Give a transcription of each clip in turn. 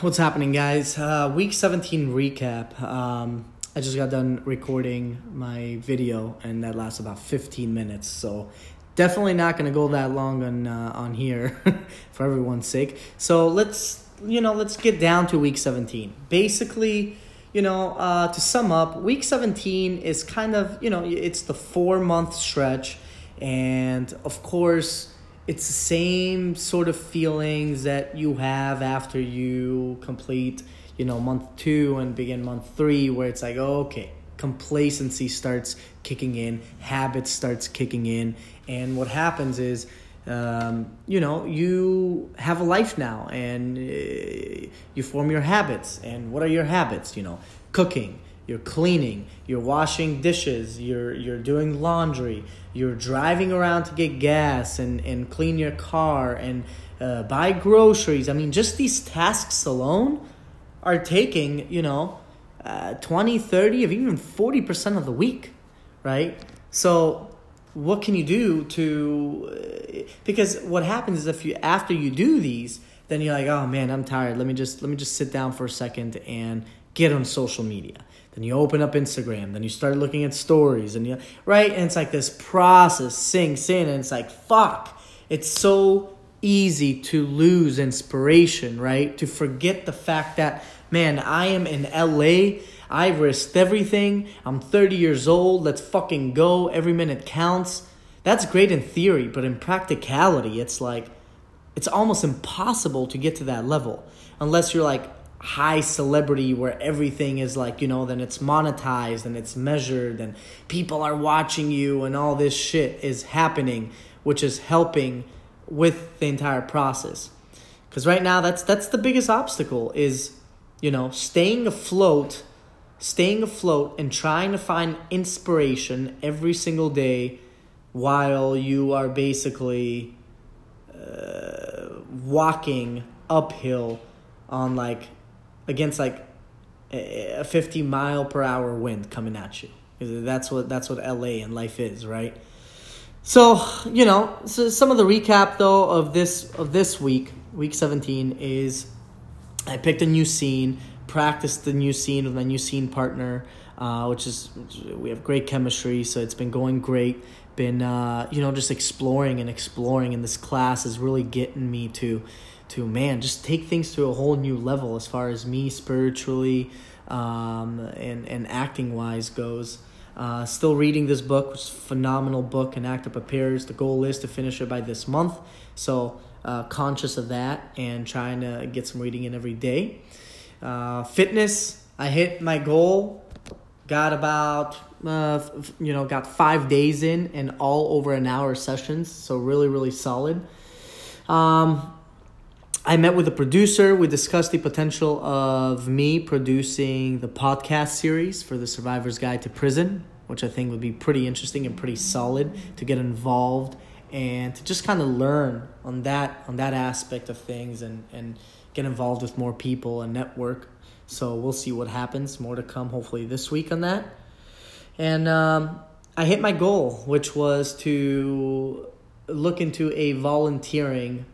What's happening, guys? Uh, week 17 recap. Um, I just got done recording my video, and that lasts about 15 minutes. So, definitely not going to go that long on uh, on here for everyone's sake. So let's you know let's get down to week 17. Basically, you know, uh, to sum up, week 17 is kind of you know it's the four month stretch, and of course it's the same sort of feelings that you have after you complete you know month two and begin month three where it's like oh, okay complacency starts kicking in habit starts kicking in and what happens is um, you know you have a life now and uh, you form your habits and what are your habits? You know cooking you're cleaning, you're washing dishes, you're you're doing laundry, you're driving around to get gas and, and clean your car and uh, buy groceries. I mean, just these tasks alone are taking, you know, uh, 20, 30, or even 40% of the week, right? So what can you do to uh, because what happens is if you after you do these then you're like oh man i'm tired let me just let me just sit down for a second and get on social media then you open up Instagram, then you start looking at stories, and you right, and it's like this process sinks in, and it's like fuck. It's so easy to lose inspiration, right? To forget the fact that man, I am in LA. I've risked everything. I'm 30 years old. Let's fucking go. Every minute counts. That's great in theory, but in practicality, it's like it's almost impossible to get to that level unless you're like high celebrity where everything is like, you know, then it's monetized and it's measured and people are watching you and all this shit is happening, which is helping with the entire process. Cuz right now that's that's the biggest obstacle is, you know, staying afloat, staying afloat and trying to find inspiration every single day while you are basically uh, walking uphill on like against like a 50 mile per hour wind coming at you. That's what that's what LA and life is, right? So, you know, so some of the recap though of this of this week, week 17 is I picked a new scene, practiced the new scene with my new scene partner, uh, which is we have great chemistry, so it's been going great. Been uh, you know just exploring and exploring, and this class is really getting me to to man just take things to a whole new level as far as me spiritually um, and and acting wise goes. Uh, still reading this book, which phenomenal book, An Actor Prepares. The goal is to finish it by this month, so uh, conscious of that and trying to get some reading in every day. Uh, fitness, I hit my goal. Got about uh, you know got five days in and all over an hour sessions, so really really solid. Um, I met with the producer. We discussed the potential of me producing the podcast series for the Survivor's Guide to Prison, which I think would be pretty interesting and pretty solid to get involved and to just kind of learn on that on that aspect of things and and get involved with more people and network. So we'll see what happens. More to come, hopefully this week on that. And um, I hit my goal, which was to look into a volunteering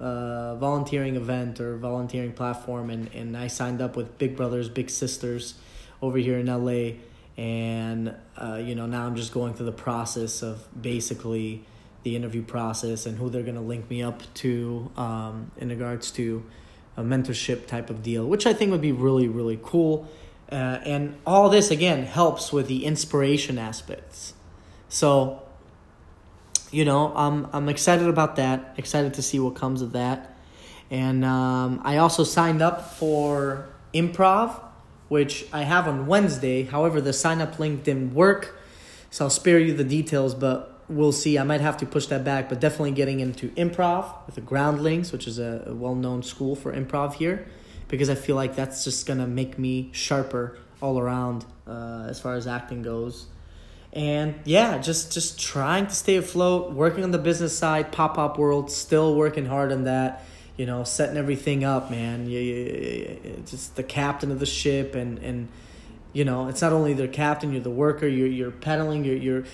uh, volunteering event or volunteering platform, and, and I signed up with Big Brothers Big Sisters over here in LA, and uh, you know now I'm just going through the process of basically the interview process and who they're gonna link me up to um, in regards to a mentorship type of deal, which I think would be really really cool. Uh, and all this again helps with the inspiration aspects. So you know, I'm I'm excited about that. Excited to see what comes of that. And um, I also signed up for improv, which I have on Wednesday. However, the sign up link didn't work, so I'll spare you the details. But we'll see. I might have to push that back. But definitely getting into improv with the Groundlings, which is a, well known school for improv here, because I feel like that's just gonna make me sharper all around uh, as far as acting goes and yeah just just trying to stay afloat working on the business side pop up world still working hard on that you know setting everything up man. You, you, just the captain of the ship and and you know it's not only the captain you're the worker you're you're pedaling you're you're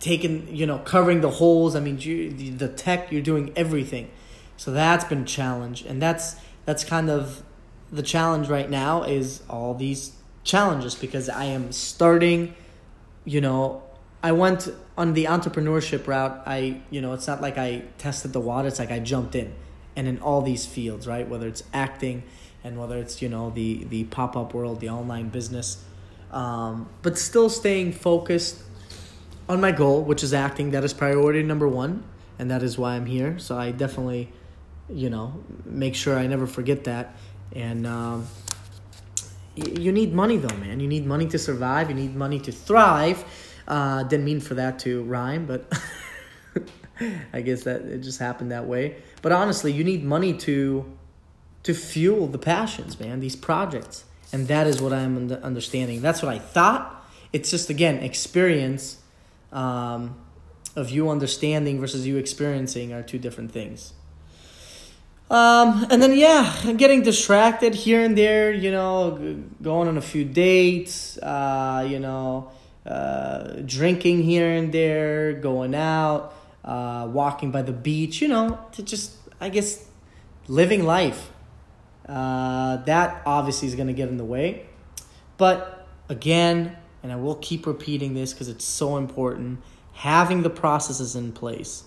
taking you know covering the holes. I mean you, the tech you're doing everything. So that's been a challenge. And that's that's kind of the challenge right now is all these challenges because I am starting, you know, I went on the entrepreneurship route. I, you know, it's not like I tested the water, it's like I jumped in and in all these fields, right? Whether it's acting and whether it's, you know, the the pop-up world, the online business. Um, but still staying focused on my goal, which is acting. That is priority number 1 and that is why I'm here. So I definitely, you know, make sure I never forget that. And um, you need money though, man. You need money to survive. You need money to thrive. Uh, didn't mean for that to rhyme, but I guess that it just happened that way. But honestly, you need money to to fuel the passions, man. These projects, and that is what I'm understanding. That's what I thought. It's just again experience. Um, of you understanding versus you experiencing are two different things. Um, and then yeah, getting distracted here and there, you know, going on a few dates, uh, you know, uh, drinking here and there, going out, uh, walking by the beach, you know, to just I guess living life. Uh, that obviously is going to get in the way, but again, and I will keep repeating this because it's so important having the processes in place,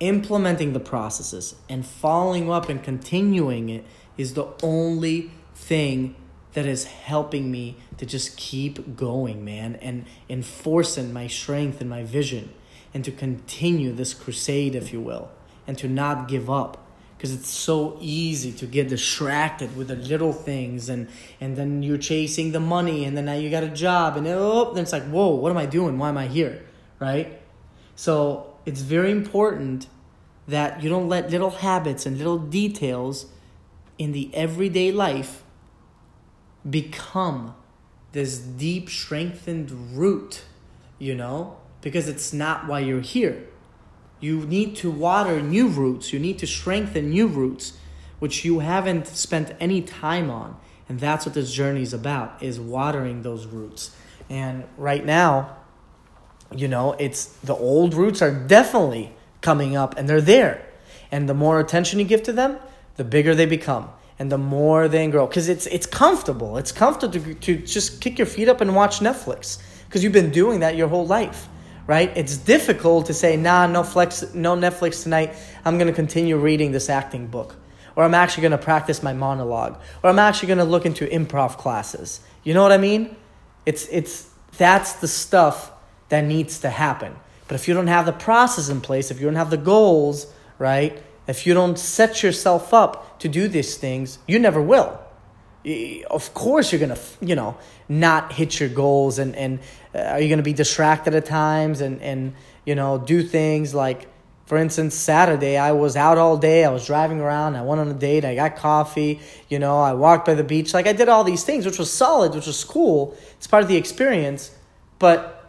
implementing the processes, and following up and continuing it is the only thing that is helping me to just keep going, man, and enforcing my strength and my vision, and to continue this crusade, if you will, and to not give up. Because it's so easy to get distracted with the little things, and, and then you're chasing the money, and then now you got a job, and oh, then it's like, whoa, what am I doing? Why am I here? right? So it's very important that you don't let little habits and little details in the everyday life become this deep, strengthened root, you know, because it's not why you're here. You need to water new roots, you need to strengthen new roots, which you haven't spent any time on. And that's what this journey is about, is watering those roots. And right now, you know, it's the old roots are definitely coming up and they're there. And the more attention you give to them, the bigger they become and the more they grow because it's it's comfortable. It's comfortable to, to just kick your feet up and watch Netflix because you've been doing that your whole life, right? It's difficult to say, "Nah, no flex no Netflix tonight. I'm going to continue reading this acting book." Or I'm actually going to practice my monologue, or I'm actually going to look into improv classes. You know what I mean? It's it's that's the stuff that needs to happen. But if you don't have the process in place, if you don't have the goals, right? If you don't set yourself up to do these things, you never will. Of course, you're gonna, you know, not hit your goals, and and uh, are you gonna be distracted at times, and and you know, do things like, for instance, Saturday I was out all day. I was driving around. I went on a date. I got coffee. You know, I walked by the beach. Like I did all these things, which was solid, which was cool. It's part of the experience, but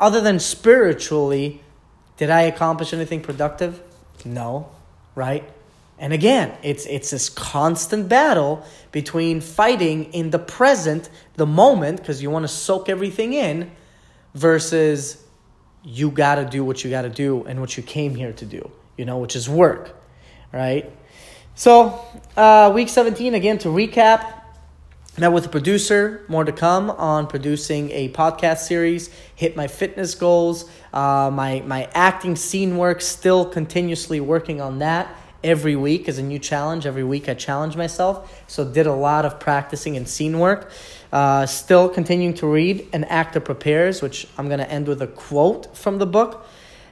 other than spiritually, did I accomplish anything productive? No, right? And again, it's it's this constant battle between fighting in the present, the moment, because you want to soak everything in, versus you got to do what you got to do and what you came here to do, you know, which is work, right? So, uh, week 17, again, to recap, Met with a producer, more to come on producing a podcast series, hit my fitness goals, uh, my, my acting scene work, still continuously working on that every week as a new challenge. Every week I challenge myself. So did a lot of practicing and scene work. Uh, still continuing to read An Actor Prepares, which I'm going to end with a quote from the book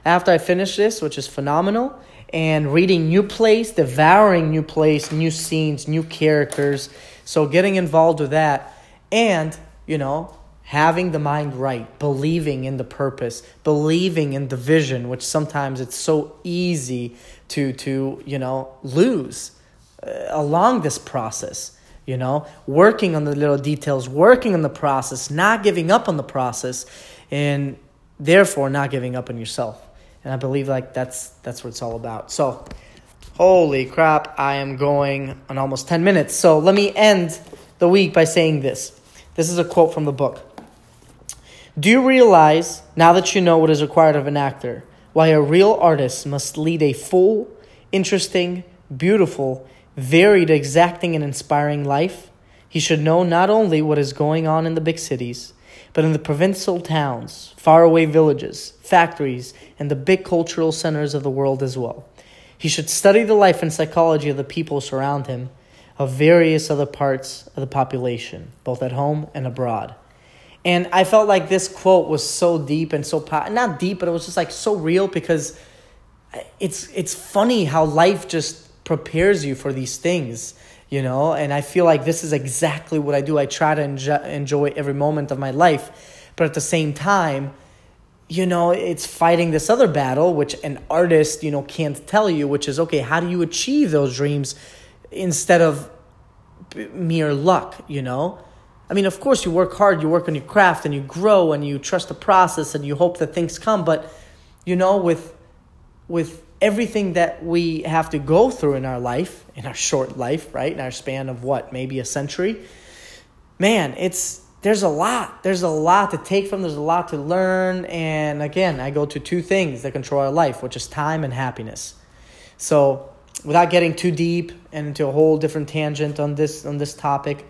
after I finish this, which is phenomenal. And reading new plays, devouring new plays, new scenes, new characters so getting involved with that and, you know, having the mind right, believing in the purpose, believing in the vision, which sometimes it's so easy to to, you know, lose uh, along this process you know working on the little details working on the process not giving up on the process and therefore not giving up on yourself. And i believe like that's that's what it's all about. So Holy crap, I am going on almost 10 minutes. So let me end the week by saying this. This is a quote from the book. Do you realize, now that you know what is required of an actor, why a real artist must lead a full, interesting, beautiful, varied, exacting, and inspiring life, he should know not only what is going on in the big cities, but in the provincial towns, faraway villages, factories, and the big cultural centers of the world as well. He should study the life and psychology of the people surround him, of various other parts of the population, both at home and abroad. And I felt like this quote was so deep and so not deep, but it was just like so real because it's it's funny how life just prepares you for these things you know and i feel like this is exactly what i do i try to enjoy every moment of my life but at the same time you know it's fighting this other battle which an artist you know can't tell you which is okay how do you achieve those dreams instead of mere luck you know i mean of course you work hard you work on your craft and you grow and you trust the process and you hope that things come but you know with with everything that we have to go through in our life, in our short life, right? In our span of what, maybe a century. Man, it's there's a lot. There's a lot to take from, there's a lot to learn. And again, I go to two things that control our life, which is time and happiness. So without getting too deep and into a whole different tangent on this on this topic,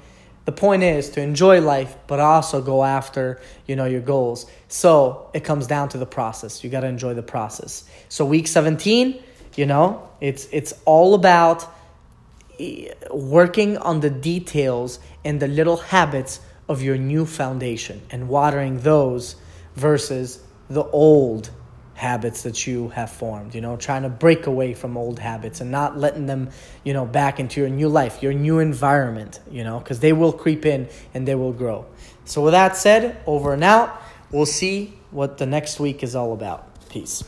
the point is to enjoy life but also go after you know your goals so it comes down to the process you got to enjoy the process so week 17 you know it's it's all about eh, working on the details and the little habits of your new foundation and watering those versus the old habits that you have formed, you know, trying to break away from old habits and not letting them, you know, back into your new life, your new environment, you know, because they will creep in and they will grow. So, with that said, over and out, we'll see what the next week is all about. Peace.